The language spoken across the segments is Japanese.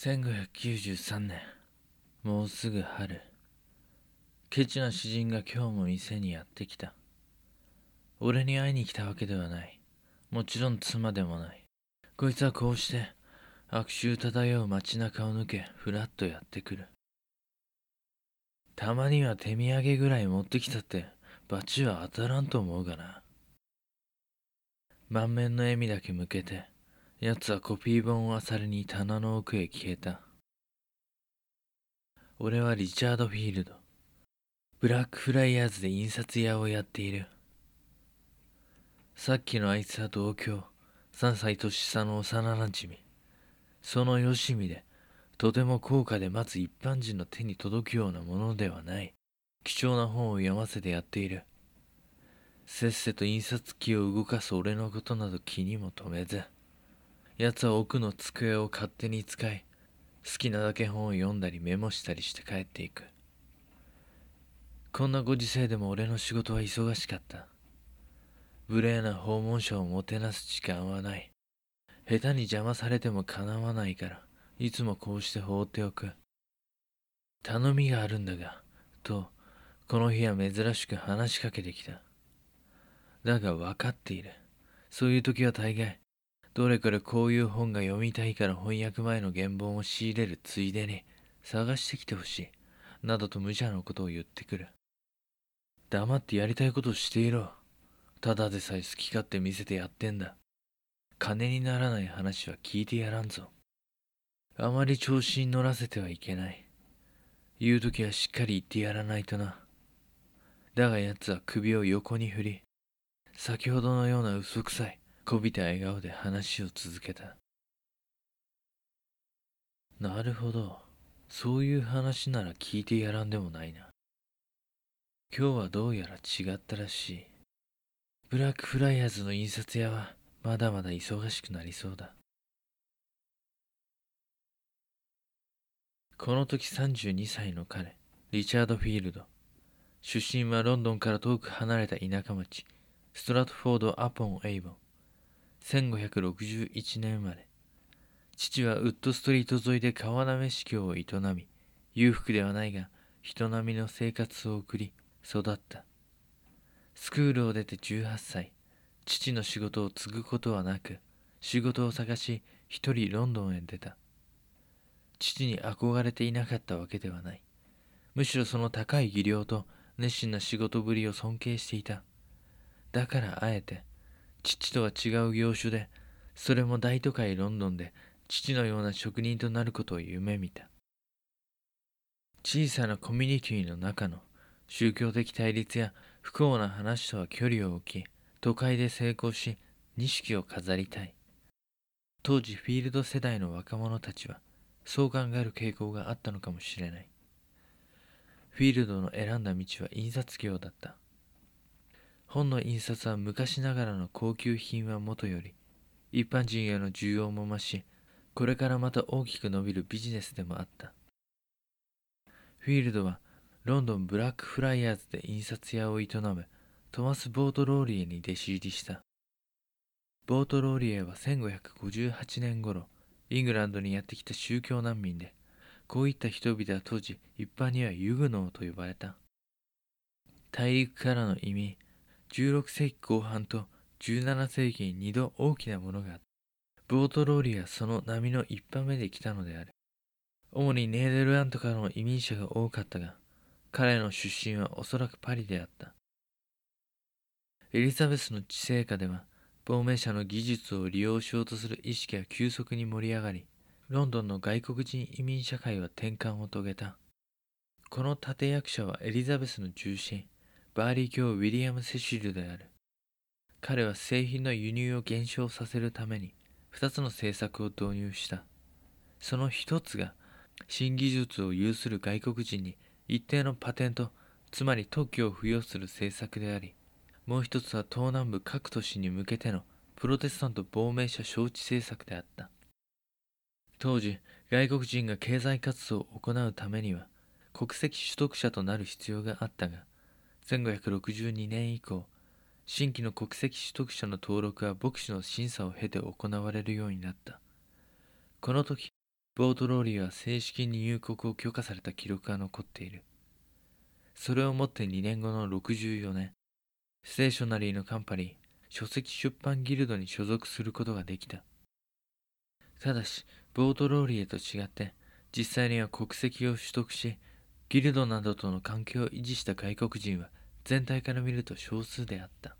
1593年もうすぐ春。ケチな詩人が今日も店にやってきた。俺に会いに来たわけではない。もちろん妻でもない。こいつはこうして悪臭漂う街中を抜けふらっとやってくる。たまには手土産ぐらい持ってきたって罰は当たらんと思うがな。満面の笑みだけ向けて奴はコピー本を漁りに棚の奥へ消えた。俺はリチャード・フィールド。ブラックフライヤーズで印刷屋をやっている。さっきのあいつは同郷。3歳年下の幼なじみそのよしみでとても高価で待つ一般人の手に届くようなものではない。貴重な本を読ませてやっている。せっせと印刷機を動かす俺のことなど気にも留めず。奴は奥の机を勝手に使い好きなだけ本を読んだりメモしたりして帰っていく。こんなご時世でも俺の仕事は忙しかった。無礼な訪問者をもてなす時間はない。下手に邪魔されてもかなわないからいつもこうして放っておく。頼みがあるんだがとこの日は珍しく話しかけてきた。だが分かっている。そういう時は大概どれからこういう本が読みたいから翻訳前の原本を仕入れるついでに探してきてほしいなどと無茶なことを言ってくる。黙ってやりたいことをしていろ。ただでさえ好き勝手見せてやってんだ。金にならない話は聞いてやらんぞ。あまり調子に乗らせてはいけない。言う時はしっかり言ってやらないとな。だが奴は首を横に振り先ほどのような嘘くさい。こびた笑顔で話を続けた。なるほど。そういう話なら聞いてやらんでもないな。今日はどうやら違ったらしい。ブラックフライヤーズの印刷屋はまだまだ忙しくなりそうだ。この時32歳の彼リチャード・フィールド。出身はロンドンから遠く離れた田舎町。ストラトフォード・アポン・エイボン。1561年生まれ。父はウッドストリート沿いで川なめ修行を営み裕福ではないが人並みの生活を送り育った。スクールを出て18歳。父の仕事を継ぐことはなく仕事を探し一人ロンドンへ出た。父に憧れていなかったわけではない。むしろその高い技量と熱心な仕事ぶりを尊敬していた。だからあえて父とは違う業種でそれも大都会ロンドンで父のような職人となることを夢見た。小さなコミュニティの中の宗教的対立や不幸な話とは距離を置き都会で成功し錦を飾りたい。当時フィールド世代の若者たちはそう考える傾向があったのかもしれない。フィールドの選んだ道は印刷業だった。本の印刷は昔ながらの高級品はもとより一般人への需要も増しこれからまた大きく伸びるビジネスでもあった。フィールドはロンドンブラックフライヤーズで印刷屋を営むトマス・ボートローリエに弟子入りした。ボートローリエは1558年頃イングランドにやってきた宗教難民でこういった人々は当時一般にはユグノーと呼ばれた。大陸からの移民16世紀後半と17世紀に2度大きなものがあった。ボートローリーはその波の一番目で来たのである。主にネーデルラントからの移民者が多かったが彼の出身はおそらくパリであった。エリザベスの治世下では亡命者の技術を利用しようとする意識が急速に盛り上がりロンドンの外国人移民社会は転換を遂げた。この立役者はエリザベスの重臣。バーリー卿ウィリアム・セシルである。彼は製品の輸入を減少させるために2つの政策を導入した。その一つが新技術を有する外国人に一定のパテントつまり特許を付与する政策でありもう一つは東南部各都市に向けてのプロテスタント亡命者招致政策であった。当時外国人が経済活動を行うためには国籍取得者となる必要があったが1562年以降新規の国籍取得者の登録は牧師の審査を経て行われるようになった。この時ボートローリーは正式に入国を許可された記録が残っている。それをもって2年後の64年ステーショナリーのカンパニー書籍出版ギルドに所属することができた。ただしボートローリーへと違って実際には国籍を取得しギルドなどとの関係を維持した外国人は全体から見ると少数であった。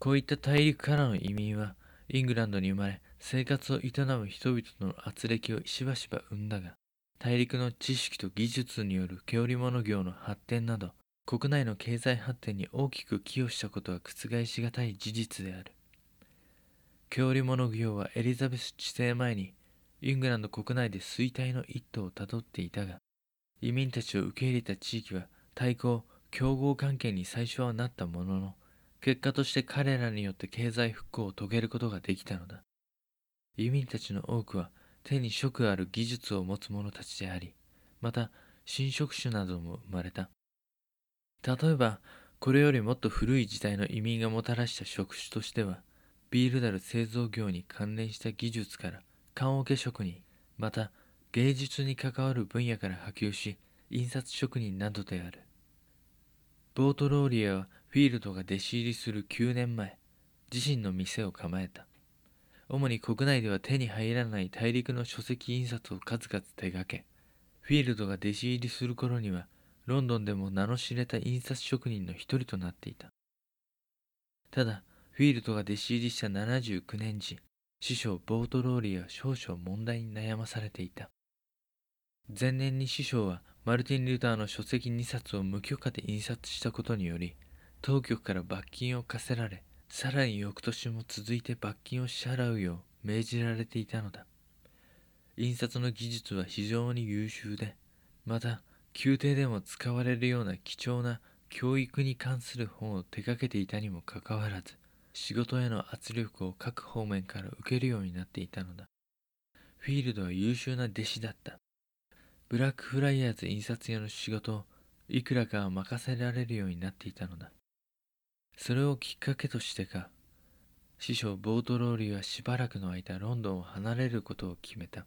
こういった大陸からの移民はイングランドに生まれ生活を営む人々との圧力をしばしば生んだが大陸の知識と技術による毛織物業の発展など国内の経済発展に大きく寄与したことは覆しがたい事実である。毛織物業はエリザベス治世前にイングランド国内で衰退の一途をたどっていたが移民たちを受け入れた地域は対抗競合関係に最初はなったものの結果として彼らによって経済復興を遂げることができたのだ。移民たちの多くは手に職ある技術を持つ者たちでありまた新職種なども生まれた。例えばこれよりもっと古い時代の移民がもたらした職種としてはビールダル製造業に関連した技術から棺桶職人また芸術に関わる分野から波及し印刷職人などである。ボートローリアはフィールドが弟子入りする9年前自身の店を構えた。主に国内では手に入らない大陸の書籍印刷を数々手掛けフィールドが弟子入りする頃にはロンドンでも名の知れた印刷職人の一人となっていた。ただフィールドが弟子入りした79年時師匠ボートローリーは少々問題に悩まされていた。前年に師匠はマルティン・リュターの書籍2冊を無許可で印刷したことにより当局から罰金を課せられさらに翌年も続いて罰金を支払うよう命じられていたのだ。印刷の技術は非常に優秀でまた宮廷でも使われるような貴重な教育に関する本を手掛けていたにもかかわらず仕事への圧力を各方面から受けるようになっていたのだ。フィールドは優秀な弟子だった。ブラックフライヤーズ印刷屋の仕事をいくらかは任せられるようになっていたのだ。それをきっかけとしてか師匠ボートローリーはしばらくの間ロンドンを離れることを決めた。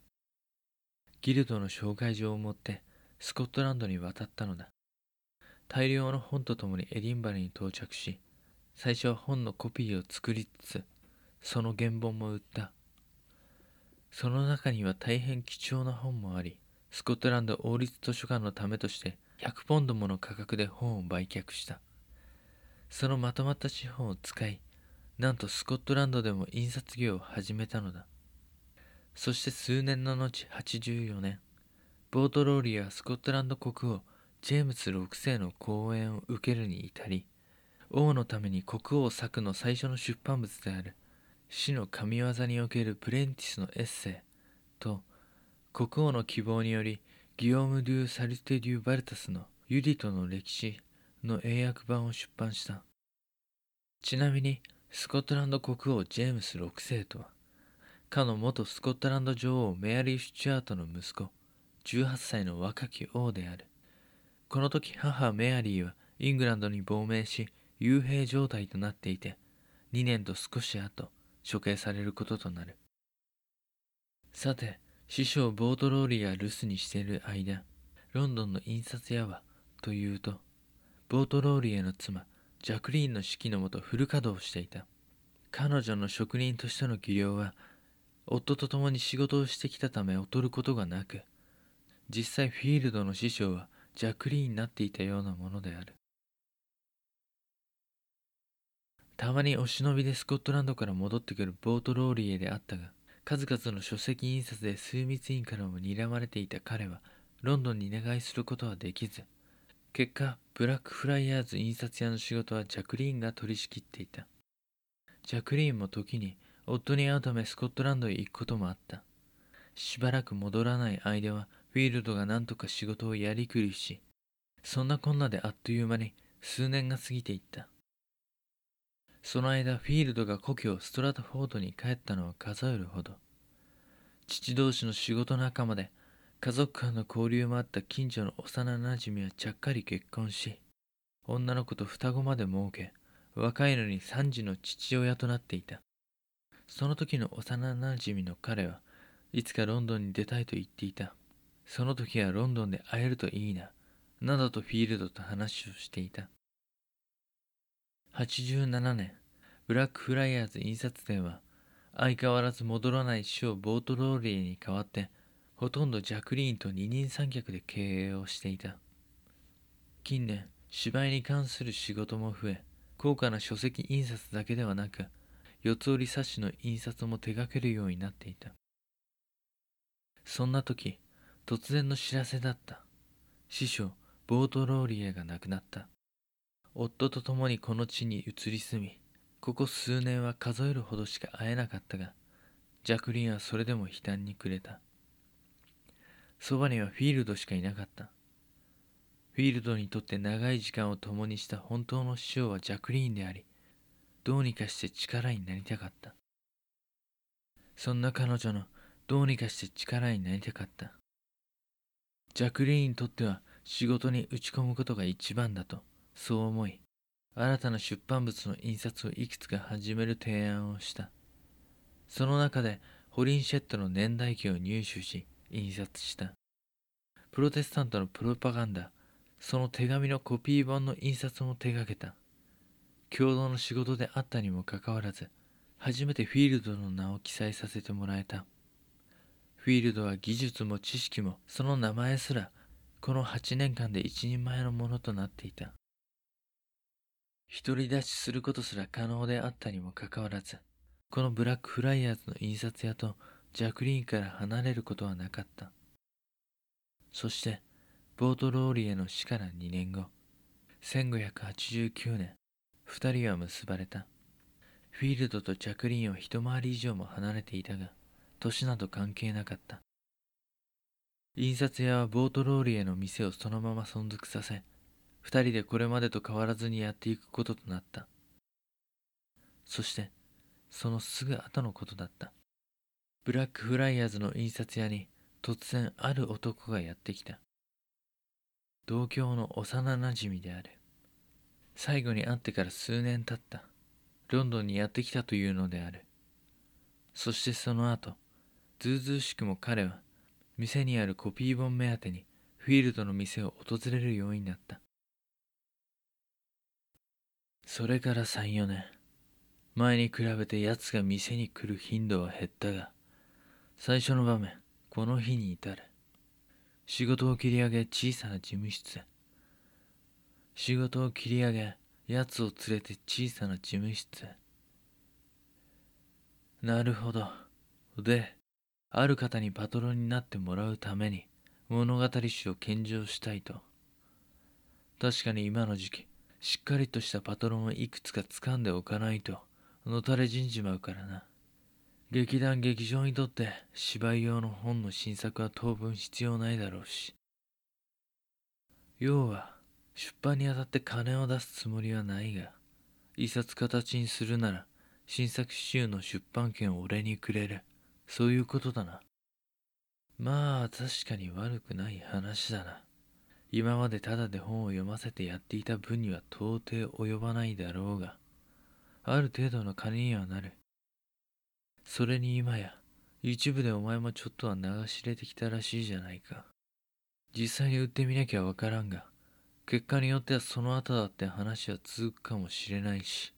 ギルドの紹介状を持ってスコットランドに渡ったのだ。大量の本とともにエディンバラに到着し最初は本のコピーを作りつつその原本も売った。その中には大変貴重な本もありスコットランド王立図書館のためとして100ポンドもの価格で本を売却した。そのまとまった資本を使いなんとスコットランドでも印刷業を始めたのだ。そして数年の後84年ボートローリーはスコットランド国王ジェームス6世の講演を受けるに至り王のために国王作の最初の出版物である死の神業におけるプレンティスのエッセイと国王の希望によりギオーム・デュ・サルテ・デュ・バルタスのユディトの歴史の英訳版を出版した。ちなみにスコットランド国王ジェームス6世とはかの元スコットランド女王メアリー・シュチュアートの息子18歳の若き王である。この時母メアリーはイングランドに亡命し幽閉状態となっていて2年と少し後処刑されることとなる。さて師匠ボートローリーが留守にしている間ロンドンの印刷屋はというとボートローリーの妻ジャクリーンの指揮のもとフル稼働していた。彼女の職人としての技量は夫と共に仕事をしてきたため劣ることがなく実際フィールドの師匠はジャクリーンになっていたようなものである。たまにお忍びでスコットランドから戻ってくるボートローリエであったが数々の書籍印刷で枢密院からも睨まれていた彼はロンドンに願いすることはできず結果ブラックフライヤーズ印刷屋の仕事はジャクリーンが取り仕切っていた。ジャクリーンも時に夫に会うためスコットランドへ行くこともあった。しばらく戻らない間はフィールドが何とか仕事をやりくりしそんなこんなであっという間に数年が過ぎていった。その間フィールドが故郷ストラトフォードに帰ったのは数えるほど父同士の仕事仲間で家族間の交流もあった近所の幼なじみはちゃっかり結婚し女の子と双子まで設け若いのに3児の父親となっていたその時の幼なじみの彼はいつかロンドンに出たいと言っていた。その時はロンドンで会えるといいな。などとフィールドと話をしていた。87年、ブラックフライヤーズ印刷店は相変わらず戻らない師匠ボートローリーに代わってほとんどジャクリーンと二人三脚で経営をしていた。近年、芝居に関する仕事も増え、高価な書籍印刷だけではなく、四つ折り冊子の印刷も手掛けるようになっていた。そんな時、突然の知らせだった。師匠、ボートローリエが亡くなった。夫と共にこの地に移り住み、ここ数年は数えるほどしか会えなかったが、ジャクリンはそれでも悲嘆にくれた。そばにはフィールドしかいなかった。フィールドにとって長い時間を共にした本当の師匠はジャクリーンであり、どうにかして力になりたかった。そんな彼女のどうにかして力になりたかった。ジャクリーンにとっては仕事に打ち込むことが一番だと、そう思い、新たな出版物の印刷をいくつか始める提案をした。その中で、ホリンシェットの年代記を入手し、印刷した。プロテスタントのプロパガンダ、その手紙のコピー版の印刷も手がけた。共同の仕事であったにもかかわらず、初めてフィールドの名を記載させてもらえた。フィールドは技術も知識もその名前すらこの8年間で一人前のものとなっていた。独り立ちすることすら可能であったにもかかわらず、このブラックフライヤーズの印刷屋とジャクリーンから離れることはなかった。そして、ボートローリエの死から2年後、1589年、二人は結ばれた。フィールドとジャクリーンは一回り以上も離れていたが、年など関係なかった。印刷屋はボートローリエの店をそのまま存続させ、二人でこれまでと変わらずにやっていくこととなった。そして、そのすぐ後のことだった。ブラックフライヤーズの印刷屋に突然ある男がやってきた。同郷の幼なじみである。最後に会ってから数年経った。ロンドンにやってきたというのである。そしてその後、ずうずうしくも彼は店にあるコピー本目当てにフィールドの店を訪れるようになったそれから34年。前に比べて奴が店に来る頻度は減ったが最初の場面この日に至る仕事を切り上げ小さな事務室へ。仕事を切り上げ奴を連れて小さな事務室へ。なるほど。である方にパトロンになってもらうために物語史を献上したいと。確かに今の時期、しっかりとしたパトロンをいくつか掴んでおかないと、のたれ死んじまうからな。劇団劇場にとって芝居用の本の新作は当分必要ないだろうし。要は、出版にあたって金を出すつもりはないが、一冊形にするなら、新作集の出版権を俺にくれる。そういうことだな。まあ、確かに悪くない話だな。今までただで本を読ませてやっていた分には到底及ばないだろうが、ある程度の金にはなる。それに今や、一部でお前もちょっとは流し入れてきたらしいじゃないか。実際に売ってみなきゃわからんが、結果によってはその後だって話は続くかもしれないし。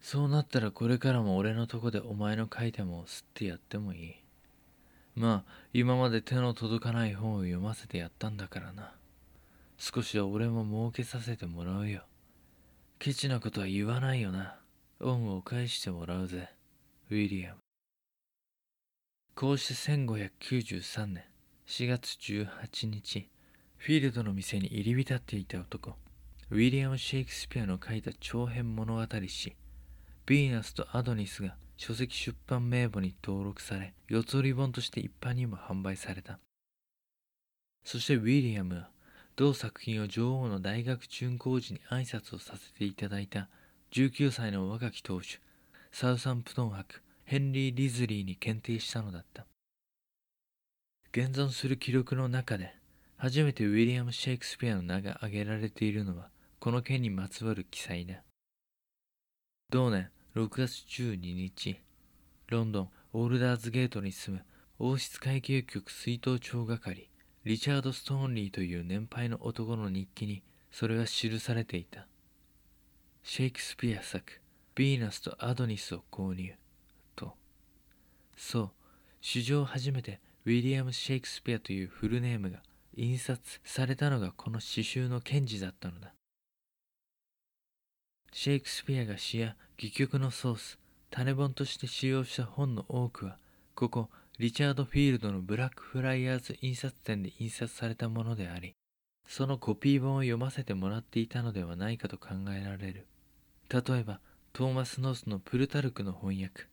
そうなったらこれからも俺のとこでお前の書いたもんを吸ってやってもいい。まあ、今まで手の届かない本を読ませてやったんだからな。少しは俺も儲けさせてもらうよ。ケチなことは言わないよな。恩を返してもらうぜ、ウィリアム。こうして1593年4月18日、フィールドの店に入り浸っていた男、ウィリアム・シェイクスピアの書いた長編物語詩、ヴィーナスとアドニスが書籍出版名簿に登録され、四つ折り本として一般にも販売された。そしてウィリアムは、同作品を女王の大学巡行時に挨拶をさせていただいた19歳の若き当主、サウサンプトン博、ヘンリー・リズリーに検定したのだった。現存する記録の中で、初めてウィリアム・シェイクスピアの名が挙げられているのは、この件にまつわる記載だ。同年、6月12日、ロンドン・オールダーズゲートに住む王室会計局水筒帳係リチャード・ストーンリーという年配の男の日記にそれは記されていた。シェイクスピア作「ヴィーナスとアドニス」を購入と。そう史上初めてウィリアム・シェイクスピアというフルネームが印刷されたのがこの詩集の検事だったのだ。シェイクスピアが詩や戯曲のソース種本として使用した本の多くはここリチャード・フィールドのブラックフライヤーズ印刷店で印刷されたものでありそのコピー本を読ませてもらっていたのではないかと考えられる。例えばトーマス・ノースのプルタルクの翻訳。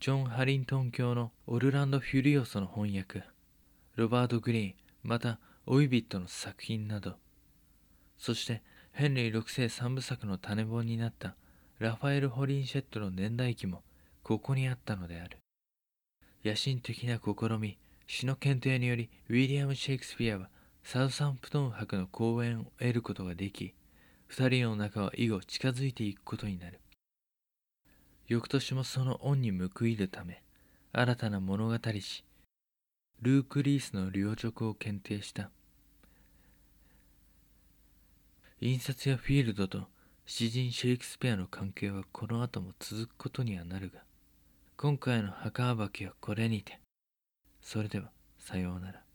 ジョン・ハリントン卿のオルランド・フュリオソの翻訳。ロバート・グリーンまたオイビットの作品など。そしてヘンリー6世3部作の種本になったラファエル・ホリンシェットの年代記もここにあったのである。野心的な試み詩の検定によりウィリアム・シェイクスピアはサウサンプトン博の講演を得ることができ二人の仲は以後近づいていくことになる。翌年もその恩に報いるため新たな物語詩ルーク・リースの領直を検定した。印刷やフィールドと詩人シェイクスピアの関係はこの後も続くことにはなるが今回の墓暴きはこれにて。それではさようなら。